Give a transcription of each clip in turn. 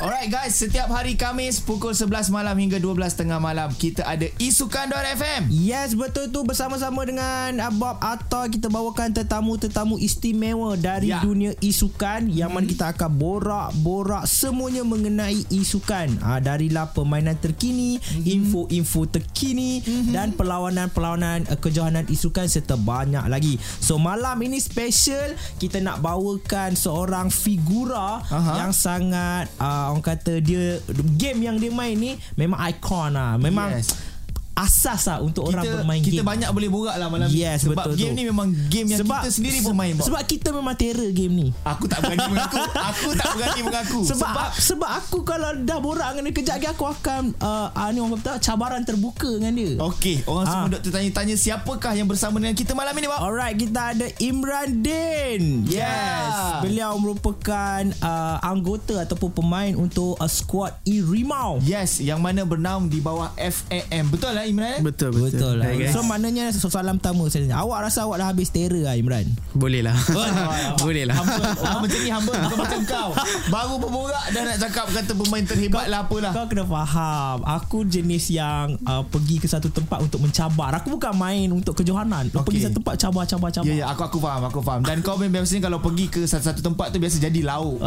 Alright guys, setiap hari Kamis pukul 11 malam hingga 12 tengah malam kita ada Isukan FM. Yes, betul tu bersama-sama dengan Bob Atta kita bawakan tetamu-tetamu istimewa dari Ya. dunia isukan yang mana kita akan borak-borak semuanya mengenai isukan. Ah darilah permainan terkini, info-info terkini dan perlawanan-perlawanan uh, kejohanan isukan serta banyak lagi. So malam ini special kita nak bawakan seorang figura Aha. yang sangat uh, orang kata dia game yang dia main ni memang ikon lah. Memang Yes. Asas lah untuk Kita orang bermain kita game. banyak boleh borak lah malam Yes, ni sebab betul game tu. ni memang game yang kita sendiri pun main. Bob. Sebab kita memang terror game ni. aku tak berani mengaku. Aku tak berani mengaku. Sebab sebab, sebab aku kalau dah borak dengan dia kejap lagi aku akan uh, uh, ni orang kata cabaran terbuka dengan dia. Okey, orang Ah. semua dok tertanya-tanya siapakah yang bersama dengan kita malam ini, Bob? Alright, kita ada Imran Din. Yes. Beliau merupakan uh, anggota ataupun pemain untuk uh, squad E Rimau. Yes, yang mana bernaung di bawah FAM. Betul lah Imran? Betul betul. Betul lah. Guys. So maknanya soalan pertama saya tanya. Awak rasa awak dah habis terror lah Imran? Boleh lah. Boleh lah. Orang macam ni hamba bukan macam kau. Baru berborak dah nak cakap kata pemain terhebat lah apalah. Kau kena faham Aku jenis yang uh, Pergi ke satu tempat Untuk mencabar Aku bukan main Untuk kejohanan okay. Pergi satu tempat Cabar cabar cabar Ya ya aku aku faham aku faham dan kau memang biasanya kalau pergi ke satu-satu tempat tu biasa jadi lauk.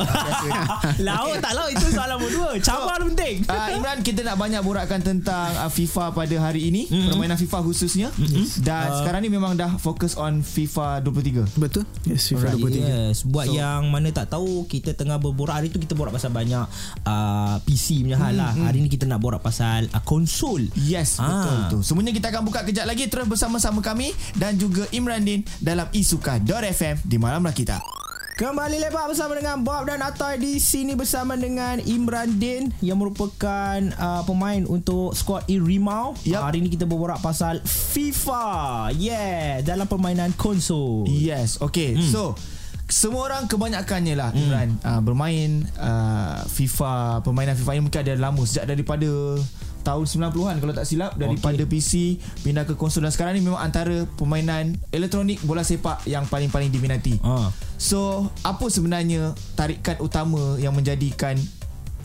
Laut tak laut Itu soalan nombor dua Cabar tu penting Uh, Imran kita nak banyak borakkan tentang uh, FIFA pada hari ini mm-hmm. permainan FIFA khususnya mm-hmm. dan uh, sekarang ni memang dah fokus on FIFA 23 Betul? Yes, FIFA Alright, 23. Yes Buat So- yang mana tak tahu Kita tengah berborak Hari tu kita borak pasal banyak uh, PC punya hal lah Hari ni kita nak borak pasal uh, Konsol Yes Ah. betul tu Semuanya kita akan buka kejap lagi Terus bersama-sama kami Dan juga Imran Din Dalam Isuka.fm Di Malam Kita Kembali lepak bersama dengan Bob dan Atoy di sini bersama dengan Imran Din yang merupakan uh, pemain untuk skuad E Rimau. Yup. Hari ini kita berborak pasal FIFA. Yeah, dalam permainan konsol. Yes Okay hmm. So semua orang kebanyakannya lah Imran uh, bermain uh, FIFA permainan FIFA ini mungkin ada lama sejak daripada tahun 90-an kalau tak silap daripada okay. PC pindah ke konsol dan sekarang ni memang antara permainan elektronik bola sepak yang paling-paling diminati. Ah. So apa sebenarnya tarikan utama yang menjadikan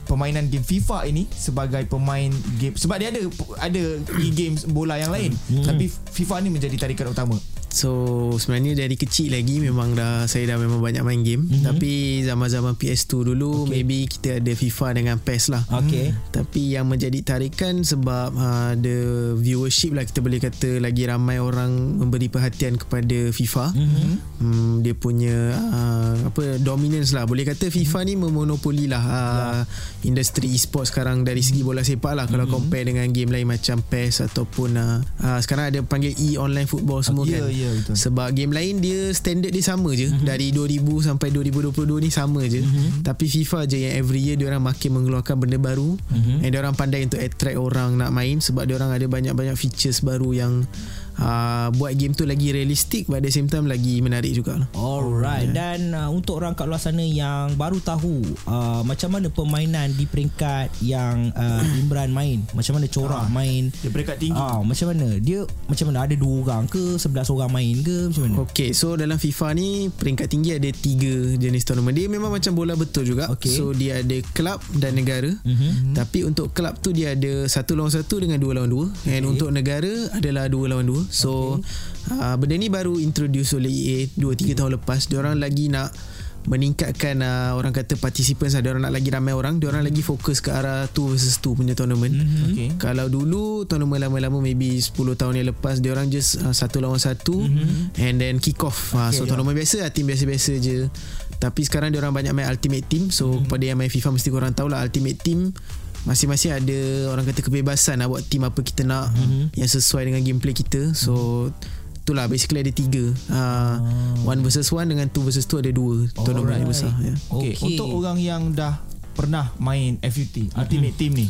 permainan game FIFA ini sebagai pemain game sebab dia ada ada e-games bola yang lain tapi FIFA ni menjadi tarikan utama. So sebenarnya dari kecil lagi memang dah saya dah memang banyak main game. Mhm. Mm-hmm. Tapi zaman-zaman PS2 dulu okay. maybe kita ada FIFA dengan PES lah. Okay. Tapi yang menjadi tarikan sebab uh, ada viewership lah kita boleh kata lagi ramai orang memberi perhatian kepada FIFA. Mm-hmm. Hmm, dia punya uh, apa dominance lah. Boleh kata FIFA ni memonopoli lah uh, yeah. industri e-sport sekarang dari segi bola sepak lah kalau mm-hmm. compare dengan game lain macam PES ataupun uh, uh, sekarang ada panggil e-online football semua Ya, kan. Ya, betul. Sebab game lain dia standard dia sama je mm-hmm. dari 2000 sampai 2022 ni sama je. Mm-hmm. Tapi FIFA je yang every year dia orang makin mengeluarkan benda baru mm-hmm. and dia orang pandai untuk attract orang nak main sebab dia orang ada banyak-banyak features baru yang uh, buat game tu lagi realistik but at the same time lagi menarik jugalah. Alright Dan uh, untuk orang kat luar sana yang baru tahu uh, macam mana permainan di peringkat yang uh, Imran main, macam mana Corah Ah. main. Dia peringkat tinggi. Ah, macam mana? Dia macam mana ada dua orang ke, sebelas orang main ke macam mana? Okay so dalam FIFA ni peringkat tinggi ada tiga jenis tournament dia memang macam bola betul juga Okay. so dia ada kelab dan negara Mhm. tapi untuk kelab tu dia ada satu lawan satu dengan dua lawan dua and untuk negara adalah dua lawan dua so uh, benda ni baru introduce oleh EA 2-3 tahun lepas dia orang lagi nak meningkatkan uh, orang kata participants ada orang nak lagi ramai orang dia orang lagi fokus ke arah 2 versus 2 punya tournament Mhm. Okay. kalau dulu tournament lama-lama maybe 10 tahun yang lepas dia orang just uh, satu lawan satu mm-hmm. and then kick off. Uh, so Okay, tournament biasa lah team biasa-biasa je. Tapi sekarang dia orang banyak main ultimate team. So mm-hmm. kepada yang main FIFA mesti korang tahu lah ultimate team masing-masing ada orang kata kebebasan nak buat team apa kita nak mm-hmm. yang sesuai dengan gameplay kita. So itulah basically ada tiga. Uh, one versus one dengan two versus two ada dua tournament yang besar. Ya. Okay. Okey. Untuk orang yang dah pernah main FUT Ultimate Team ni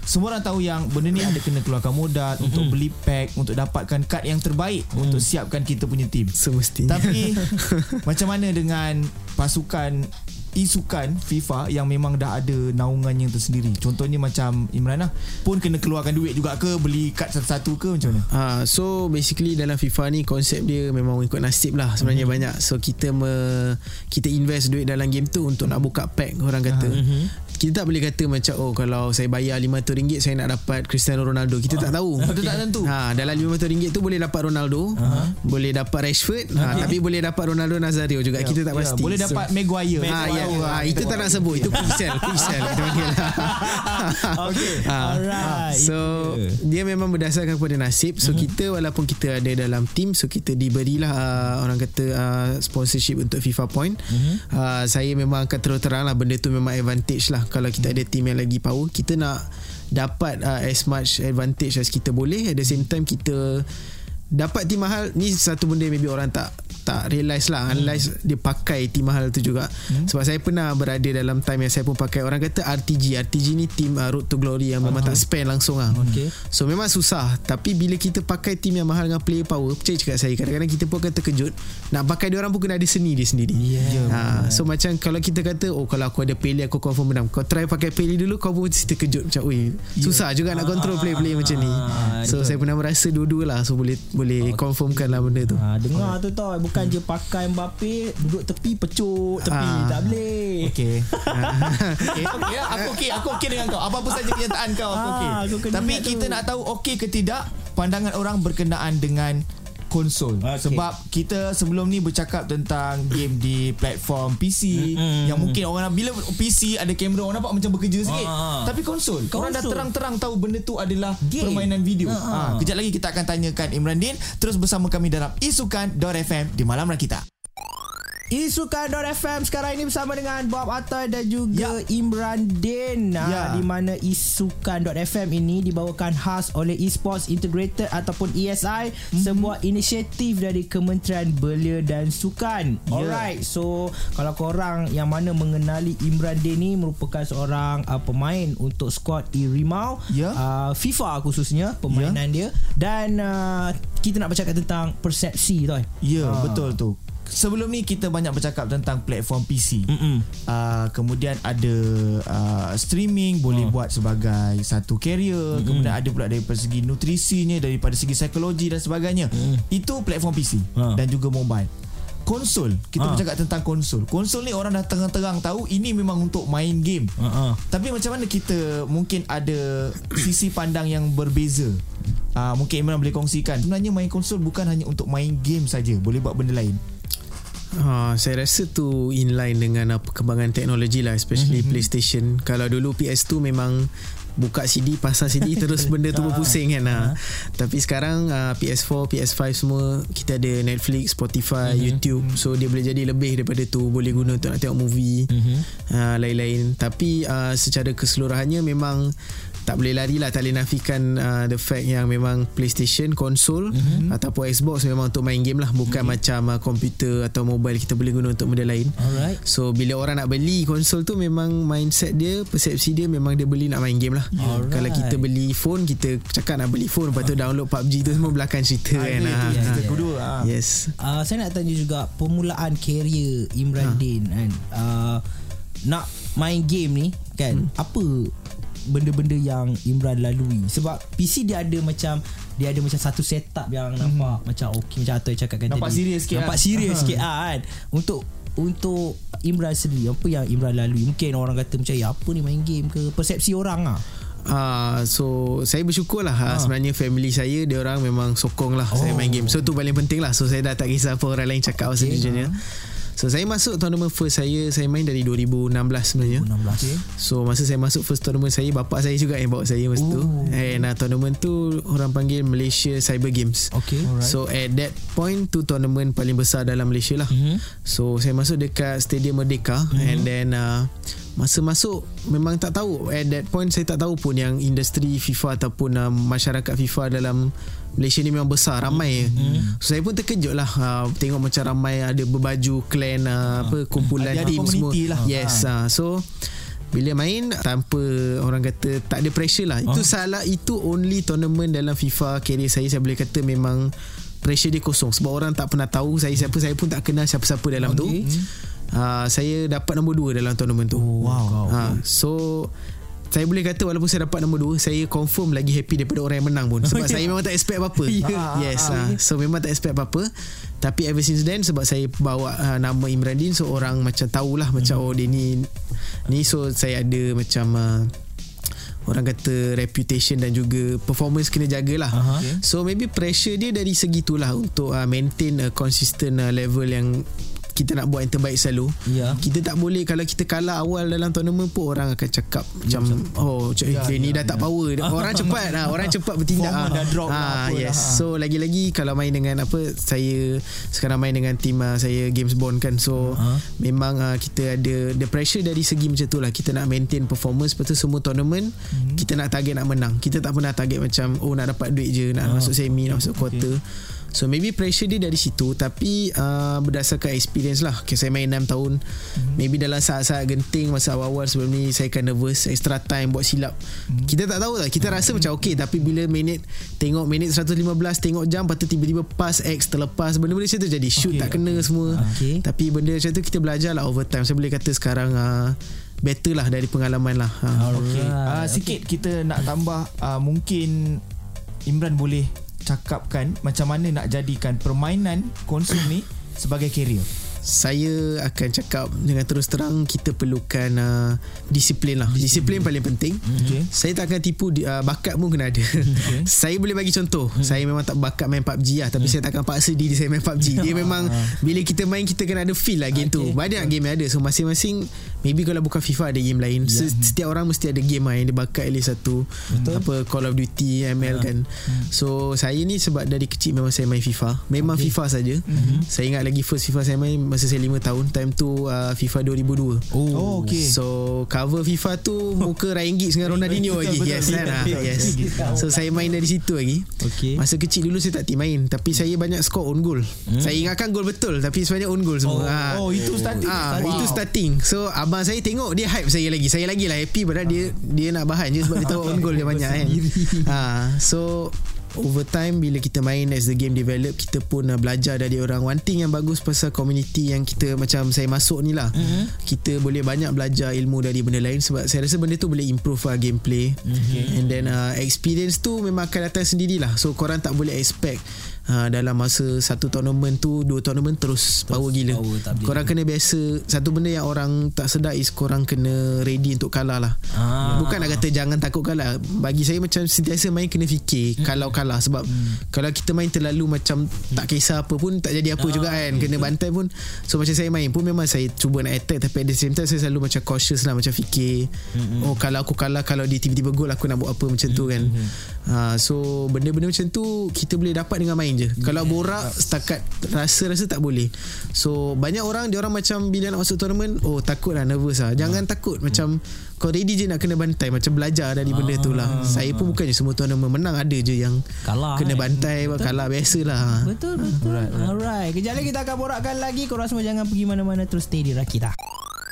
semua orang tahu yang benda ni ada kena keluarkan modal mm-hmm. untuk beli pack untuk dapatkan kad yang terbaik mm. untuk siapkan kita punya team. Semestinya. Tapi macam mana dengan pasukan isukan FIFA yang memang dah ada naungannya tersendiri. Contohnya macam Imran lah pun kena keluarkan duit juga ke beli kad satu-satu ke macam mana? Ha, so basically dalam FIFA ni konsep dia memang ikut nasib lah sebenarnya mm-hmm. banyak. So kita me, kita invest duit dalam game tu untuk nak buka pack orang kata. Mhm. Kita tak boleh kata macam oh kalau saya bayar RM500 saya nak dapat Cristiano Ronaldo. Kita tak tahu. Kita tak tentu. ha dalam RM500 tu boleh dapat Ronaldo. Boleh dapat Rashford. Ha, tapi boleh dapat Ronaldo Nazario juga. Kita tak Ya, pasti. boleh dapat Maguire. Ha, ya, ha, itu tak nak sebut. Itu sell Quick sell kita panggil Okay. Ha. Alright. So Dia memang berdasarkan kepada nasib. So kita walaupun kita ada dalam team So kita diberilah uh, Orang kata uh, Sponsorship untuk FIFA Point. Uh, Saya memang akan terus terang lah. Benda tu memang advantage lah Kalau kita ada team yang lagi power Kita nak Dapat uh, as much advantage as kita boleh. At the same time kita Dapat team mahal Ni satu benda maybe orang tak Tak realise lah Unless dia pakai team mahal tu juga. Sebab saya pernah berada dalam time Yang saya pun pakai Orang kata RTG RTG ni team uh, Road to Glory Yang memang tak spend langsung lah. Okay. So memang susah. Tapi bila kita pakai team yang mahal Dengan player power Percaya cakap saya Kadang-kadang kita pun akan terkejut. Nak pakai dia orang pun Kena ada seni dia sendiri. Yeah. ha, So macam Kalau kita kata Oh kalau aku ada Pele Aku confirm menang. Kau try pakai Pele dulu Kau pun mesti terkejut. Macam Ui Susah juga nak control player-player macam ni. So saya pernah merasa Dua-dua lah. So boleh Boleh confirmkan lah benda tu. Ha, dengar tu tau Bukan je pakai Mbappe Duduk tepi Pecut tepi Ah. Tak boleh Okey. Okey, okey. ya, Aku okey, aku okey dengan kau. Apa-apa saja kenyataan kau, aku Ah, okey. kena Tapi kita tu. nak tahu okey ke tidak pandangan orang berkenaan dengan konsol Okey. sebab kita sebelum ni bercakap tentang game di platform PC Mm-mm. yang mungkin orang bila PC ada kamera orang nampak macam bekerja sikit Ah. tapi konsol, orang dah Konsol. terang-terang tahu benda tu adalah Game. permainan video Ah. ha, kejap lagi kita akan tanyakan Imran Din terus bersama kami dalam isukan.fm di malam rakita Isukan.fm sekarang ini bersama dengan Bob Atoy dan juga Imran Din Ya. ha, di mana Isukan.fm ini dibawakan khas oleh Esports Integrated ataupun ESI mm-hmm. sebuah inisiatif dari Kementerian Belia dan Sukan Ya. alright so kalau korang yang mana mengenali Imran Din ni merupakan seorang uh, pemain untuk skuad Irimau Ya. uh, FIFA khususnya permainan dia dan uh, kita nak bercakap tentang persepsi Toy Ya, Ah. betul tu. Sebelum ni kita banyak bercakap tentang platform PC. Mm-mm. Uh, kemudian ada uh, streaming boleh Oh. buat sebagai satu carrier, mm-hmm. kemudian ada pula daripada segi nutrisinya, daripada segi psikologi dan sebagainya. Mm. Itu platform PC Ha. dan juga mobile. Konsol, kita Ha. bercakap tentang konsol. Konsol ni orang dah terang-terang tahu ini memang untuk main game. Uh-uh. Tapi macam mana kita mungkin ada sisi pandang yang berbeza. Uh, mungkin Imran boleh kongsikan. Sebenarnya main konsol bukan hanya untuk main game saja, boleh buat benda lain. Ha, saya rasa tu in line dengan uh, perkembangan teknologi lah especially mm-hmm. PlayStation. Kalau dulu PS2 memang buka CD pasang CD terus benda tu berpusing kan. Ha. Tapi sekarang uh, PS4, PS5 semua kita ada Netflix, Spotify, mm-hmm. YouTube. So dia boleh jadi lebih daripada tu boleh guna untuk nak tengok movie mm-hmm. uh, lain-lain. Tapi uh, secara keseluruhannya memang tak boleh lari lah tak boleh nafikan uh, the fact yang memang PlayStation konsol mm-hmm. ataupun Xbox memang untuk main game lah bukan okay. macam uh, komputer atau mobile kita boleh guna untuk benda lain Alright. so bila orang nak beli konsol tu memang mindset dia persepsi dia memang dia beli nak main game lah Alright. kalau kita beli phone kita cakap nak beli phone lepas tu download PUBG tu semua belakang cerita kan itu Ah, cerita ah. kedua. ah. yes Uh, saya nak tanya juga permulaan career Imran ha. Din kan. Uh, nak main game ni kan hmm. apa benda-benda yang Imran lalui sebab PC dia ada macam dia ada macam satu setup yang nampak macam okey macam Atoy cakapkan Nampak tadi serius sikit nampak lah. serius sikit ah, kan untuk untuk Imran sendiri apa yang Imran lalui mungkin orang kata macam ya apa ni main game ke persepsi orang ah Ah, so saya bersyukur lah ha. sebenarnya family saya dia orang memang sokong lah oh. saya main game. So tu paling penting lah. So saya dah tak kisah apa orang lain cakap okay. sejujurnya. So saya masuk tournament first saya saya main dari 2016 sebenarnya. 16 okay. So masa saya masuk first tournament saya bapak saya juga yang bawa saya masa tu. Oh. And uh, tournament tu orang panggil Malaysia Cyber Games. Okay. Alright. So at that point tu tournament paling besar dalam Malaysia lah. Mhm. So saya masuk dekat Stadium Merdeka Mhm. and then uh, masa masuk memang tak tahu at that point saya tak tahu pun yang industri FIFA ataupun uh, masyarakat FIFA dalam Malaysia ni memang besar ramai. Mhm. so saya pun terkejut lah uh, tengok macam ramai ada berbaju clan uh, apa kumpulan Ada team semua. lah. yes uh, so bila main tanpa orang kata tak ada pressure lah. Itu salah itu only tournament dalam FIFA career saya. Saya boleh kata memang pressure dia kosong. Sebab orang tak pernah tahu saya siapa saya pun tak kenal siapa-siapa dalam Okay. tu. Uh, saya dapat nombor 2 dalam tournament tu. Oh, wow. ha, so saya boleh kata walaupun saya dapat nombor 2 saya confirm lagi happy daripada orang yang menang pun. Sebab saya memang tak expect apa-apa. Yes ah, so memang tak expect apa-apa. Tapi ever since then sebab saya bawa uh, nama Imran Din so orang macam tahulah macam oh dia ni ni so saya ada macam uh, orang kata reputation dan juga performance kena jagalah. Okay. So maybe pressure dia dari segi itulah untuk uh, maintain a consistent uh, level yang kita nak buat yang terbaik selalu. Ya. Kita tak boleh kalau kita kalah awal dalam tournament pun orang akan cakap macam oh cik, Ya, dia ni ya, dah tak ya. power. Orang cepat lah, orang cepat bertindak. Ah. dah drop lah, Ah, apa yes. lah, ah. So lagi-lagi kalau main dengan apa saya sekarang main dengan tim uh, saya Games Bond kan. So Ah. memang uh, kita ada the pressure dari segi macam tu lah. Kita nak maintain performance lepas tu semua tournament Mhm. kita nak target nak menang. Kita tak pernah target macam oh nak dapat duit je, nak Ah, masuk semi, nak masuk quarter. So maybe pressure dia dari situ tapi uh, berdasarkan experience lah. Okay, saya main 6 tahun. Mm-hmm. Maybe dalam saat-saat genting masa awal-awal sebelum ni saya akan nervous, extra time buat silap. Mm-hmm. Kita tak tahu lah. Kita rasa macam okay tapi bila minit tengok minit 115 tengok jam lepas tu tiba-tiba pass X terlepas benda-benda macam tu jadi shoot Okay, tak kena semua. Okay. Tapi benda macam tu kita belajar lah over time. Saya boleh kata sekarang uh, better lah dari pengalaman lah. Ha. Okay. Uh, Alright. sikit kita nak tambah uh, mungkin Imran boleh cakapkan macam mana nak jadikan permainan konsol ni sebagai career. Saya akan cakap dengan terus terang kita perlukan uh, disiplin lah. Disiplin paling penting. Okay. Saya tak akan tipu uh, bakat pun kena ada. Okay. saya boleh bagi contoh. Saya memang tak bakat main PUBG lah tapi saya takkan paksa diri saya main PUBG. Dia memang bila kita main kita kena ada feel lah game tu. Okay. Banyak game yang ada. So masing-masing maybe kalau bukan FIFA ada game lain. Ya. Setiap orang mesti ada game lah yang dia bakat at least satu. Apa Call of Duty, ML kan. So saya ni sebab dari kecil memang saya main FIFA. Memang Okay. FIFA saja. Saya ingat lagi first FIFA saya main masa saya 5 tahun. Time tu uh, FIFA 2002. Oh, okay. So cover FIFA tu muka Ryan Giggs dengan Ronaldinho Betul, lagi. betul, yes, betul, kan? Ah, betul. yes. Betul. So saya main dari situ lagi. Okay. Masa kecil dulu saya tak tim main tapi saya banyak score own goal. Saya ingatkan gol betul tapi sebenarnya own goal semua. Oh, Ah. oh, itu starting. Ah, Wow. itu starting. So abang saya tengok dia hype saya lagi. Saya lagi lah happy padahal dia dia nak bahan je sebab dia tahu own goal dia banyak kan. Ah, so over time bila kita main as the game develop kita pun uh, belajar dari orang one thing yang bagus pasal community yang kita macam saya masuk ni lah mm-hmm. kita boleh banyak belajar ilmu dari benda lain sebab saya rasa benda tu boleh improve uh, gameplay mm-hmm. and then uh, experience tu memang akan datang sendirilah so korang tak boleh expect uh, dalam masa satu tournament tu dua tournament terus, terus power gila. power, korang kena biasa satu benda yang orang tak sedar is korang kena ready untuk kalah lah. Ah. bukan nak kata jangan takut kalah. Bagi saya macam sentiasa main kena fikir kalau kalah sebab kalau kita main terlalu macam tak kisah apa pun tak jadi apa Ah, juga kan. kena bantai pun. So macam saya main pun memang saya cuba nak attack. Tapi at the same time saya selalu macam cautious lah macam fikir oh kalau aku kalah kalau dia tiba-tiba gol aku nak buat apa? macam tu kan. ha, so benda-benda macam tu kita boleh dapat dengan main je kalau borak setakat rasa-rasa tak boleh so banyak orang dia orang macam bila nak masuk tournament oh takut lah nervous lah jangan takut macam kau ready je nak kena bantai macam belajar dari benda tu lah saya pun bukannya semua tournament menang ada je yang Kalah, kena kan? bantai betul. kalah biasalah Betul betul. Alright, alright. alright. Kejap lagi kita akan borakkan lagi. Korang semua jangan pergi mana-mana terus stay di Rakita.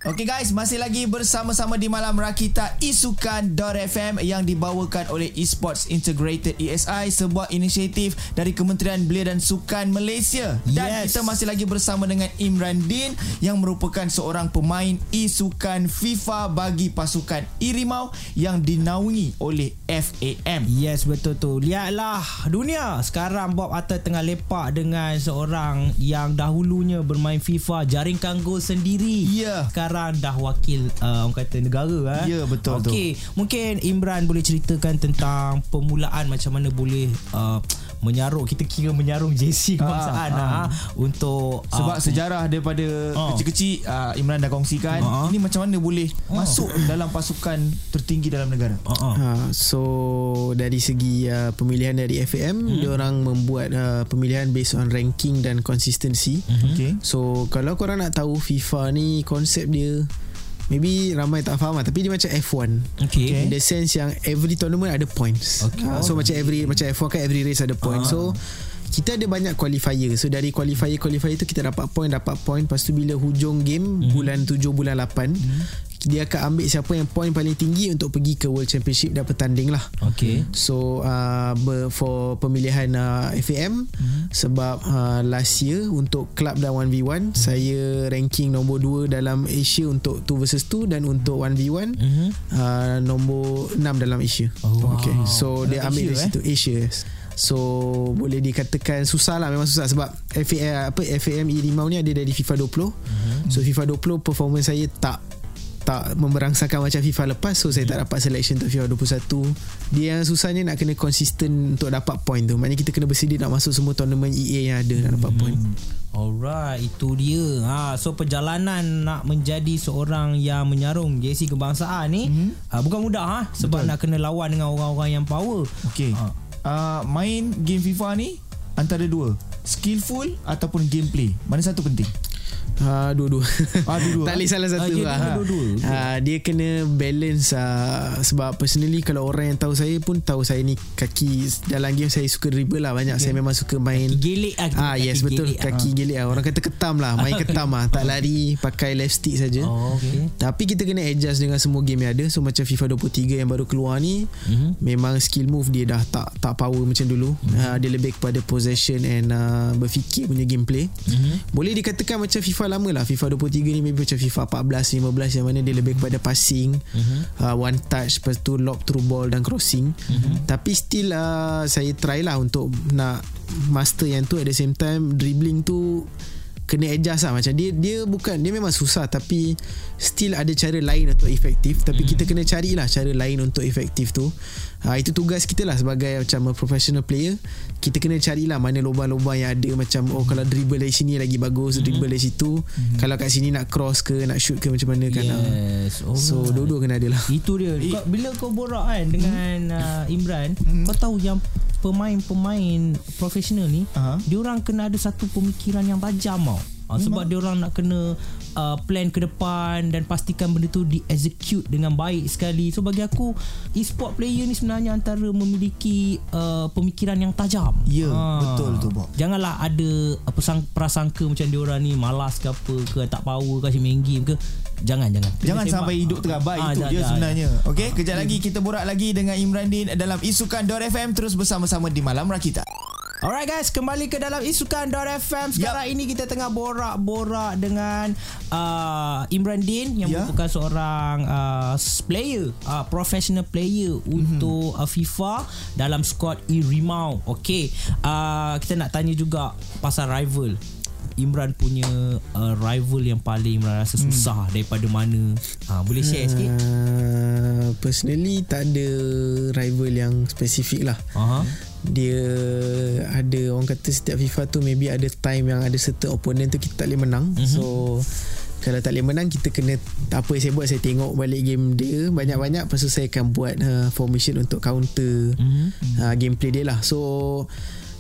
Okay guys, masih lagi bersama-sama di Malam Rakita Isukan.fm yang dibawakan oleh Esports Integrated ESI, sebuah inisiatif dari Kementerian Belia dan Sukan Malaysia. Dan Yes. kita masih lagi bersama dengan Imran Din yang merupakan seorang pemain e-sukan FIFA bagi pasukan Irimau yang dinaungi oleh FAM. Yes betul tu Lihatlah dunia Sekarang Bob Atta tengah lepak Dengan seorang Yang dahulunya bermain FIFA Jaringkan gol sendiri Ya. Sekarang dah wakil uh, Orang kata negara eh? Ya, betul tu. Okey Mungkin Imran boleh ceritakan Tentang permulaan Macam mana boleh uh, Menyarung Kita kira menyarung JC kebangsaan Ah, ah, Untuk Sebab ah, sejarah daripada Oh. kecil-kecil uh, Imran dah kongsikan Ah. ini macam mana boleh masuk dalam pasukan tertinggi dalam negara. uh, uh. Ha, so dari segi uh, pemilihan dari FAM hmm. dia orang membuat uh, pemilihan based on ranking dan consistency. Hmm. Okay. So kalau korang nak tahu FIFA ni konsep dia maybe ramai tak faham lah tapi dia macam F1. Okay. In the sense yang every tournament ada points. Okay. Ha, so macam every macam F1 kan every race ada point. Ah. So kita ada banyak qualifier. So dari qualifier qualifier tu kita dapat point dapat point lepas tu bila hujung game Mhm. mm-hmm. bulan 7 bulan 8 mm-hmm. Dia akan ambil siapa yang point paling tinggi untuk pergi ke World Championship dan bertanding lah. Okay. So uh, for pemilihan uh, FAM mm-hmm. sebab uh, last year untuk club dan 1v1 mm-hmm. saya ranking nombor 2 dalam Asia untuk 2 versus 2 dan untuk 1v1 mm-hmm. uh, nombor 6 dalam Asia. Oh, okay. So Dalam dia ambil Asia, dari situ Asia. Yes. So boleh dikatakan susah lah memang susah sebab FA, apa FAM E5 ni ada dari FIFA 20. Mm-hmm. So FIFA 20 performance saya tak tak memerangsakan macam FIFA lepas so saya tak dapat selection untuk FIFA 21 dia yang susahnya nak kena konsisten untuk dapat point tu maknanya kita kena bersedia nak masuk semua tournament EA yang ada nak dapat point Alright, itu dia. Ha, so perjalanan nak menjadi seorang yang menyarung jersey kebangsaan ni mm-hmm. ha, bukan mudah ha sebab Betul. nak kena lawan dengan orang-orang yang power. Okay Ha. uh, Main game FIFA ni Antara dua Skillful Ataupun gameplay Mana satu penting Ha, dua-dua. Ah, dua-dua, tak boleh salah satu. Ah, lah. kena dua-dua. Ha, dia kena balance uh, sebab personally kalau orang yang tahu saya pun tahu saya ni kaki dalam game saya suka dribble lah banyak. Saya memang suka main Gelik lah kita, Ah yes kaki betul gelik. kaki gelik lah. Orang kata ketam lah, main ketam lah, tak lari pakai left stick saja. Oh, okay. Tapi kita kena adjust dengan semua game yang ada. So macam FIFA 23 yang baru keluar ni Mhm. memang skill move dia dah tak tak power macam dulu. Mhm. Uh, dia lebih kepada possession and uh, berfikir punya gameplay. Mhm. Boleh dikatakan macam FIFA lama lah FIFA 23 ni maybe macam FIFA 14 15 yang mana dia lebih kepada passing Mhm. uh, one touch lepas tu lob through ball dan crossing Mhm. tapi still uh, saya try lah untuk nak master yang tu at the same time dribbling tu kena adjust lah. Macam dia dia bukan dia memang susah tapi still ada cara lain untuk efektif. Tapi kita kena carilah cara lain untuk efektif tu. Ha, itu tugas kita lah sebagai macam a professional player. Kita kena carilah mana lubang-lubang yang ada. Macam oh kalau dribble dari sini lagi bagus dribble dari situ. Kalau kat sini nak cross ke nak shoot ke macam mana kan ha. Yes. Oh, so dua-dua kena ada lah. Itu dia. Kau, bila kau borak kan dengan uh, Imran, kau tahu yang pemain-pemain profesional ni, Aha. dia orang kena ada satu pemikiran yang tajam tau. Ha, sebab dia orang nak kena uh, plan ke depan dan pastikan benda tu di execute dengan baik sekali. So bagi aku e-sport player ni sebenarnya antara memiliki uh, pemikiran yang tajam. Ya, betul tu, Bob. Janganlah ada pesang, prasangka macam dia orang ni malas ke apa ke tak power ke asyik main game ke. Jangan jangan. Kena Jangan tembak. sampai hidup tergabai Ah, Itu dah, dia dah, sebenarnya Okey, kejap lagi kita borak lagi dengan Imran Din Dalam Isukan Dor FM Terus bersama-sama di Malam Rakita Alright guys, kembali ke dalam isukan.fm. Sekarang yep. ini kita tengah borak-borak dengan uh, Imran Din yang Ya. merupakan seorang uh, player, uh, professional player mm-hmm. untuk uh, FIFA dalam squad E-Rimau. Okay, uh, kita nak tanya juga pasal rival. Imran punya uh, rival yang paling Imran rasa susah hmm. daripada mana? Ha, boleh share sikit? Uh, personally tak ada rival yang spesifik lah Aha. dia ada orang kata setiap FIFA tu maybe ada time yang ada certain opponent tu kita tak boleh menang mm-hmm. so kalau tak boleh menang kita kena apa yang saya buat saya tengok balik game dia banyak-banyak lepas tu saya akan buat uh, formation untuk counter Mhm. uh, gameplay dia lah so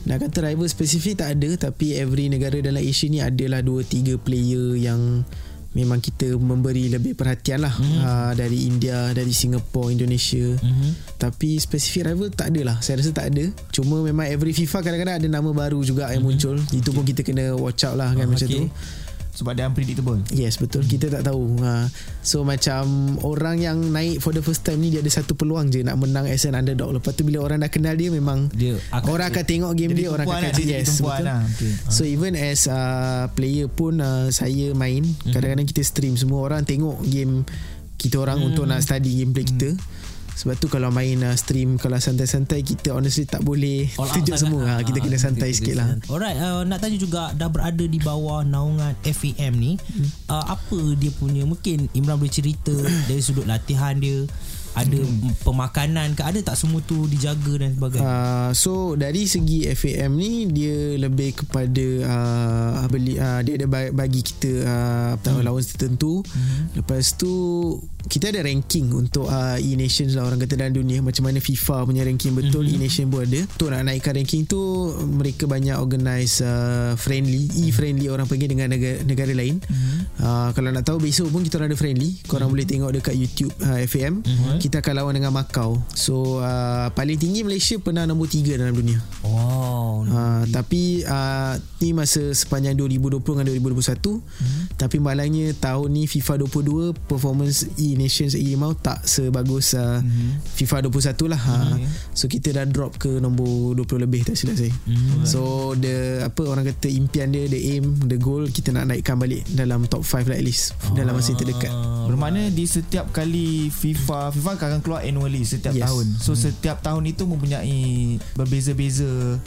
nak kata rival spesifik tak ada tapi every negara dalam Asia ni adalah 2 3 player yang memang kita memberi lebih perhatian lah. Mm. uh, dari India dari Singapore Indonesia. Mhm. tapi spesifik rival tak ada lah. Saya rasa tak ada. Cuma memang every FIFA Kadang-kadang ada nama baru juga Yang muncul. Itu pun kita kena watch out lah kan Oh, Macam okay. tu Sebab dia unpredictable Yes betul Kita tak tahu ha. So macam Orang yang naik For the first time ni Dia ada satu peluang je Nak menang as an underdog Lepas tu bila orang dah kenal dia Memang Dia akan Orang akan tengok game dia Orang akan lah, jadi Yes betul lah. Okay. So even as uh, player pun uh, Saya main Mhm. Kadang-kadang kita stream Semua orang tengok game Kita orang Mhm. untuk nak study gameplay kita sebab tu kalau main uh, stream Kalau santai-santai Kita honestly tak boleh All Tunjuk sangat. semua ha, Kita Ah, kena santai kita sikit lah. Alright uh, Nak tanya juga Dah berada di bawah Naungan FAM ni hmm. uh, Apa dia punya Mungkin Imran boleh cerita Dari sudut latihan dia Ada hmm. pemakanan ke Ada tak semua tu Dijaga dan sebagainya Uh, so dari segi FAM ni dia lebih kepada uh, beli uh, dia ada ba- bagi kita uh, apa hmm. allowance tertentu. Hmm. Lepas tu kita ada ranking untuk uh, E-Nations lah orang kata dalam dunia macam mana FIFA punya ranking betul hmm. E-Nation pun ada. Tu nak naikkan ranking tu mereka banyak organize uh, friendly, E-friendly orang pergi dengan negara, negara lain. Hmm. Uh, kalau nak tahu besok pun kita orang ada friendly. Korang hmm. boleh tengok dekat YouTube uh, FAM. Hmm. Kita akan lawan dengan Macau. So uh, paling tinggi Malaysia pernah nombor 3 dalam dunia. Wow. Uh, tapi uh, ni masa sepanjang 2020 dengan 2021. Hmm. Tapi malangnya tahun ni FIFA 22 performance E Nations E mau tak sebagus uh, hmm. FIFA 21 lah. Hmm. Uh, so kita dah drop ke nombor 20 lebih tak silap saya. Hmm. So the apa orang kata impian dia, the aim, the goal kita nak naikkan balik dalam top 5 lah at least oh. dalam masa yang terdekat. Bermakna di setiap kali FIFA FIFA akan keluar annually setiap yes. tahun. So hmm. setiap tahun itu mempunyai berbeza-beza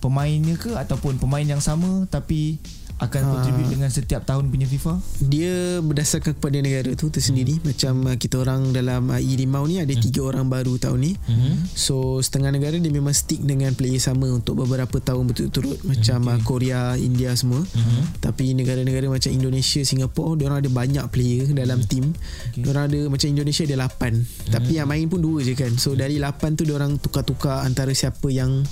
pemainnya ke ataupun pemain yang sama tapi akan ha. contribute dengan setiap tahun punya FIFA? Dia berdasarkan kepada negara tu tersendiri. Hmm. Macam uh, kita orang dalam uh, E-Limau ni ada hmm. tiga orang baru tahun ni. Hmm. So setengah negara dia memang stick dengan player sama untuk beberapa tahun berturut-turut. Macam okay. uh, Korea, India semua. Hmm. Tapi negara-negara macam Indonesia, Singapura, dia orang ada banyak player dalam hmm. team. Okay. Dia orang ada macam Indonesia ada lapan. Hmm. Tapi yang main pun dua je kan. So dari lapan tu dia orang tukar-tukar antara siapa yang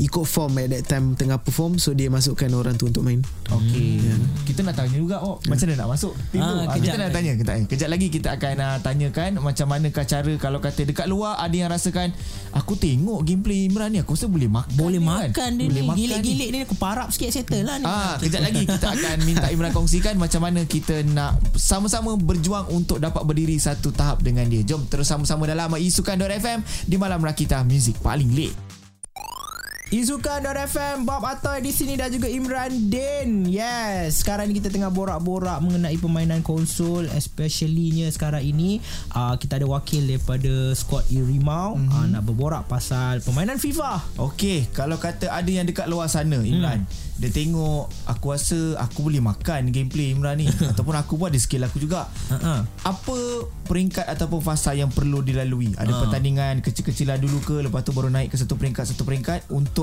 ikut form at that time tengah perform so dia masukkan orang tu untuk main. Okey. Yeah. kita nak tanya juga oh yeah. macam mana nak masuk? Tim ha, tu kita nak tanya? Kita kejap lagi kita akan uh, tanyakan macam manakah cara kalau kata dekat luar ada yang rasakan aku tengok gameplay Imran ni aku rasa boleh makan boleh makan kan? dia boleh ni. Gilik-gilik ni aku parap sikit settle lah ni. Ah kejap lagi kita akan minta Imran kongsikan macam mana kita nak sama-sama berjuang untuk dapat berdiri satu tahap dengan dia. Jom terus sama-sama dalam isukan.fm di malam rakita music. Paling late Izuka.fm Bob Atoy di sini dan juga Imran Din. Yes, sekarang ni kita tengah borak-borak mengenai permainan konsol especially-nya sekarang ini uh, kita ada wakil daripada squad Irimau mm-hmm. uh, nak berborak pasal permainan FIFA. Okey, kalau kata ada yang dekat luar sana Imran, mm dia tengok aku rasa aku boleh makan gameplay Imran ni ataupun aku pun ada skill aku juga uh-huh. apa peringkat ataupun fasa yang perlu dilalui ada uh. pertandingan kecil-kecilan dulu ke lepas tu baru naik ke satu peringkat satu peringkat untuk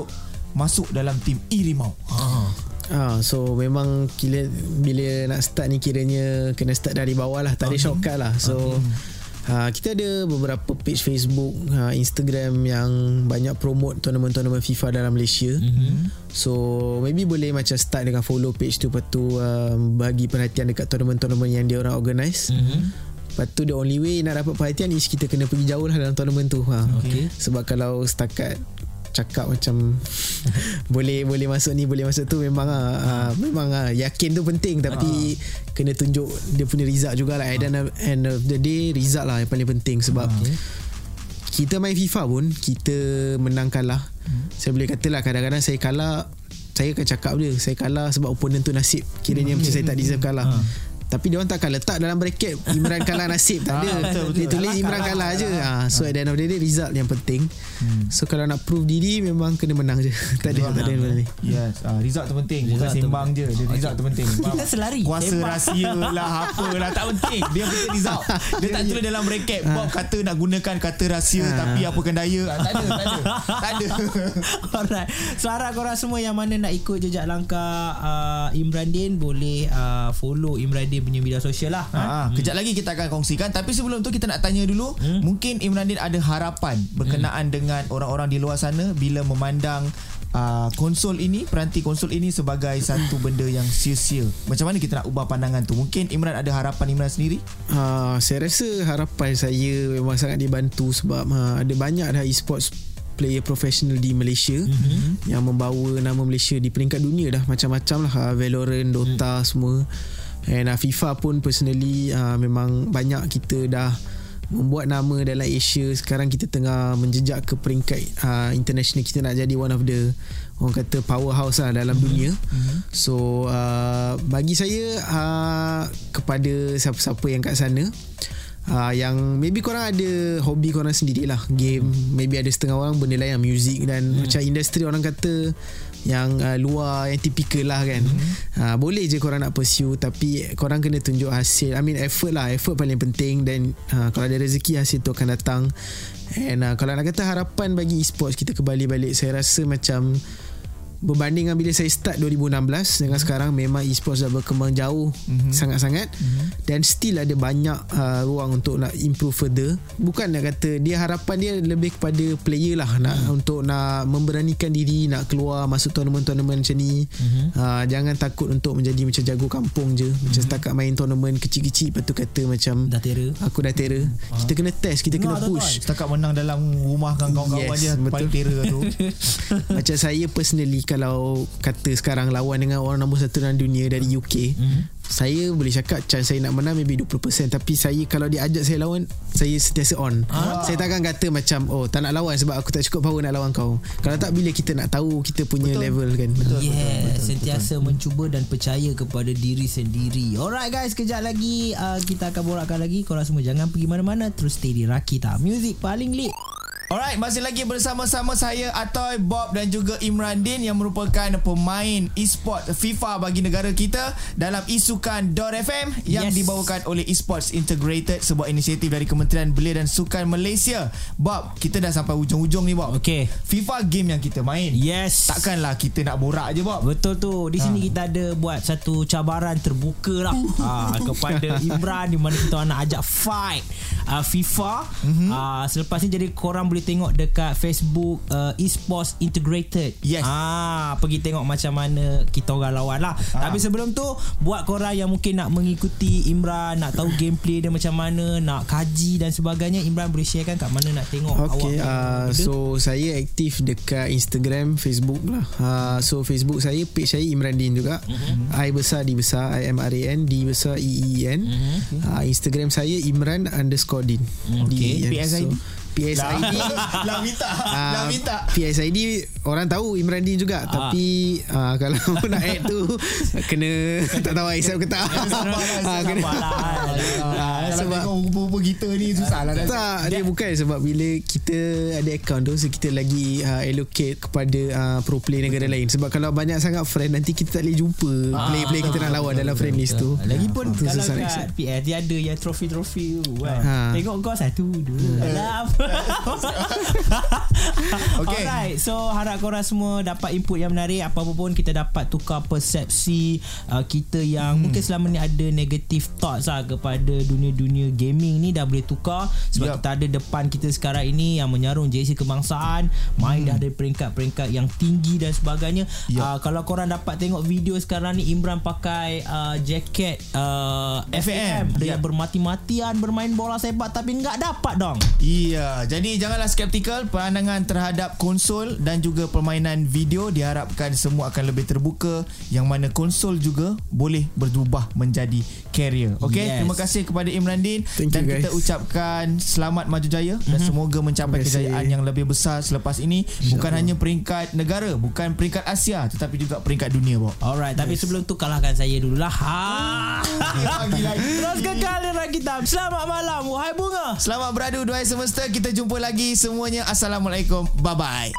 masuk dalam tim Irimau uh. Ah, so memang kira, bila nak start ni kiranya kena start dari bawah lah tak ada shortcut lah so okay. Ha, kita ada beberapa page Facebook, ha, Instagram yang banyak promote tournament-tournament FIFA dalam Malaysia. Mm-hmm. So maybe boleh macam start dengan follow page tu lepas tu um, bagi perhatian dekat tournament-tournament yang dia orang organize. Mm-hmm. Lepas tu the only way nak dapat perhatian is kita kena pergi jauh lah dalam tournament tu. Ha. Okay. Sebab kalau setakat cakap macam boleh boleh masuk ni boleh masuk tu memang ah uh, memang ah yakin tu penting tapi uh. kena tunjuk dia punya result jugalah uh. and end of the day result lah yang paling penting sebab uh. kita main FIFA pun kita menang kalah uh. saya boleh katalah kadang-kadang saya kalah saya akan cakap dia saya kalah sebab opponent tu nasib kiranya uh. macam saya tak deserve kalah uh. Tapi dia orang takkan letak dalam bracket Imran kalah nasib tak ada. Ah, betul, betul. Dia tulis Imran kalah, kalah je. Ha, so at the end of the day result yang penting. Hmm. So kalau nak prove diri memang kena menang je. tak ada tak ada ni. Yes, uh, result tu penting. Bukan sembang je. Dia result tu penting. Kita selari. Kuasa rahsia lah apa lah tak penting. Dia penting result. Dia tak tulis dalam bracket Bob kata nak gunakan kata rahsia tapi apa daya. Tak ada, tak ada. Tak ada. Alright. So harap korang semua yang mana nak ikut jejak langkah Imran Din boleh follow Imran Din dia punya media sosial lah. Ha, ha. Kejap lagi kita akan kongsikan. Tapi sebelum tu kita nak tanya dulu. Hmm. Mungkin Imran Din ada harapan berkenaan hmm. dengan orang-orang di luar sana bila memandang uh, konsol ini, peranti konsol ini sebagai satu benda yang sia-sia. Macam mana kita nak ubah pandangan tu? Mungkin Imran ada harapan Imran sendiri? Uh, saya rasa harapan saya memang sangat dibantu sebab uh, ada banyak dah e-sports player professional di Malaysia mm-hmm. yang membawa nama Malaysia di peringkat dunia dah macam-macam lah Valorant, Dota mm. semua And uh, FIFA pun personally uh, memang banyak kita dah membuat nama dalam Asia sekarang kita tengah menjejak ke peringkat uh, international kita nak jadi one of the orang kata powerhouse lah dalam mm-hmm. dunia mm-hmm. so uh, bagi saya uh, kepada siapa-siapa yang kat sana uh, yang maybe korang ada hobi korang sendirilah game maybe ada setengah orang benda lain yang music dan mm. macam industri orang kata yang uh, luar yang tipikal lah kan. Mm-hmm. uh, boleh je korang nak pursue tapi korang kena tunjuk hasil. I mean effort lah. Effort paling penting. Dan uh, kalau ada rezeki hasil tu akan datang. And uh, kalau nak kata harapan bagi e-sports kita kembali balik saya rasa macam berbanding dengan bila saya start 2016 dengan sekarang memang e-sports dah berkembang jauh mm-hmm. sangat-sangat mm-hmm. dan still ada banyak uh, ruang untuk nak improve further bukan nak kata dia harapan dia lebih kepada player lah nak mm. untuk nak memberanikan diri nak keluar masuk tournament-tournament macam ni mm-hmm. uh, jangan takut untuk menjadi macam jago kampung je mm-hmm. macam setakat main tournament kecil-kecil lepas tu kata macam dah terror aku dah terror mm. kita kena test kita kena push setakat menang dalam rumah kan kawan-kawan yes, dia paling terror tu macam saya personally kalau kata sekarang lawan dengan orang nombor satu dalam dunia dari UK mm-hmm. saya boleh cakap chance saya nak menang maybe 20% tapi saya kalau dia ajak saya lawan saya sentiasa on ah. saya takkan kata macam oh tak nak lawan sebab aku tak cukup power nak lawan kau kalau tak bila kita nak tahu kita punya betul. level kan betul, yeah, betul, betul, sentiasa betul. mencuba dan percaya kepada diri sendiri alright guys kejap lagi uh, kita akan borakkan lagi korang semua jangan pergi mana-mana terus stay di Rakita Music paling lit Alright, masih lagi bersama-sama saya Atoy, Bob dan juga Imran Din yang merupakan pemain e-sport FIFA bagi negara kita dalam isukan .fm yang yes. dibawakan oleh Esports Integrated sebuah inisiatif dari Kementerian Belia dan Sukan Malaysia. Bob, kita dah sampai hujung-hujung ni Bob. Okay. FIFA game yang kita main. Yes. Takkanlah kita nak borak je Bob. Betul tu. Di sini ha. kita ada buat satu cabaran terbuka lah ha, kepada Imran di mana kita nak ajak fight uh, FIFA. Mm-hmm. Uh, selepas ni jadi korang boleh boleh tengok dekat Facebook uh, Esports Integrated. Yes. Ah, pergi tengok macam mana kita orang lawan lah. Ah. Tapi sebelum tu buat korang yang mungkin nak mengikuti Imran, nak tahu gameplay dia macam mana, nak kaji dan sebagainya, Imran boleh sharekan kat mana nak tengok okay, awak. Uh, so saya aktif dekat Instagram, Facebook lah. Uh, so Facebook saya page saya Imran Din juga. Uh-huh. I besar D besar I M R A N D besar E E N. Uh-huh. Uh, Instagram saya Imran underscore Din. Okay. PSID. So, PSID lah minta uh, lah minta. PSID orang tahu Imran Din juga. Uh. tapi uh, kalau nak add tu kena tak tahu hisap ke tak. Sabarlah kena sebab rupa-rupa kita ni susah lah tak dia bukan sebab bila kita ada account tu so kita lagi uh, allocate kepada uh, pro player negara lain. Sebab kalau banyak sangat friend nanti kita tak boleh jumpa player-player kita nak lawan dalam friend list tu. lagipun kalau kat PS dia ada yang trofi-trofi tu kan? Tengok kau satu dua alam okay. Alright So harap korang semua Dapat input yang menarik Apa-apa pun kita dapat Tukar persepsi uh, Kita yang hmm. Mungkin selama ni ada Negative thoughts lah Kepada dunia-dunia gaming ni Dah boleh tukar Sebab yep. kita ada depan kita sekarang ini Yang menyarung JC kebangsaan Main hmm. dah ada peringkat-peringkat Yang tinggi dan sebagainya yep. uh, Kalau korang dapat tengok video sekarang ni Imran pakai uh, Jacket uh, FAM Dia yep. bermati-matian Bermain bola sepak Tapi nggak dapat dong Iya jadi janganlah skeptikal pandangan terhadap konsol dan juga permainan video diharapkan semua akan lebih terbuka yang mana konsol juga boleh berubah menjadi carrier. Okey, yes. terima kasih kepada Imran Din Thank dan you, kita ucapkan selamat maju jaya mm-hmm. dan mhm. semoga mencapai kejayaan yang lebih besar selepas ini InsyaAllah. bukan hanya peringkat negara, bukan peringkat Asia tetapi juga peringkat dunia, Bob. Alright, yes. tapi sebelum tu kalahkan saya dululah. Ha. Terus kekal kita. Selamat malam wahai bunga. Selamat beradu duai semesta. Kita jumpa lagi semuanya. Assalamualaikum. Bye bye.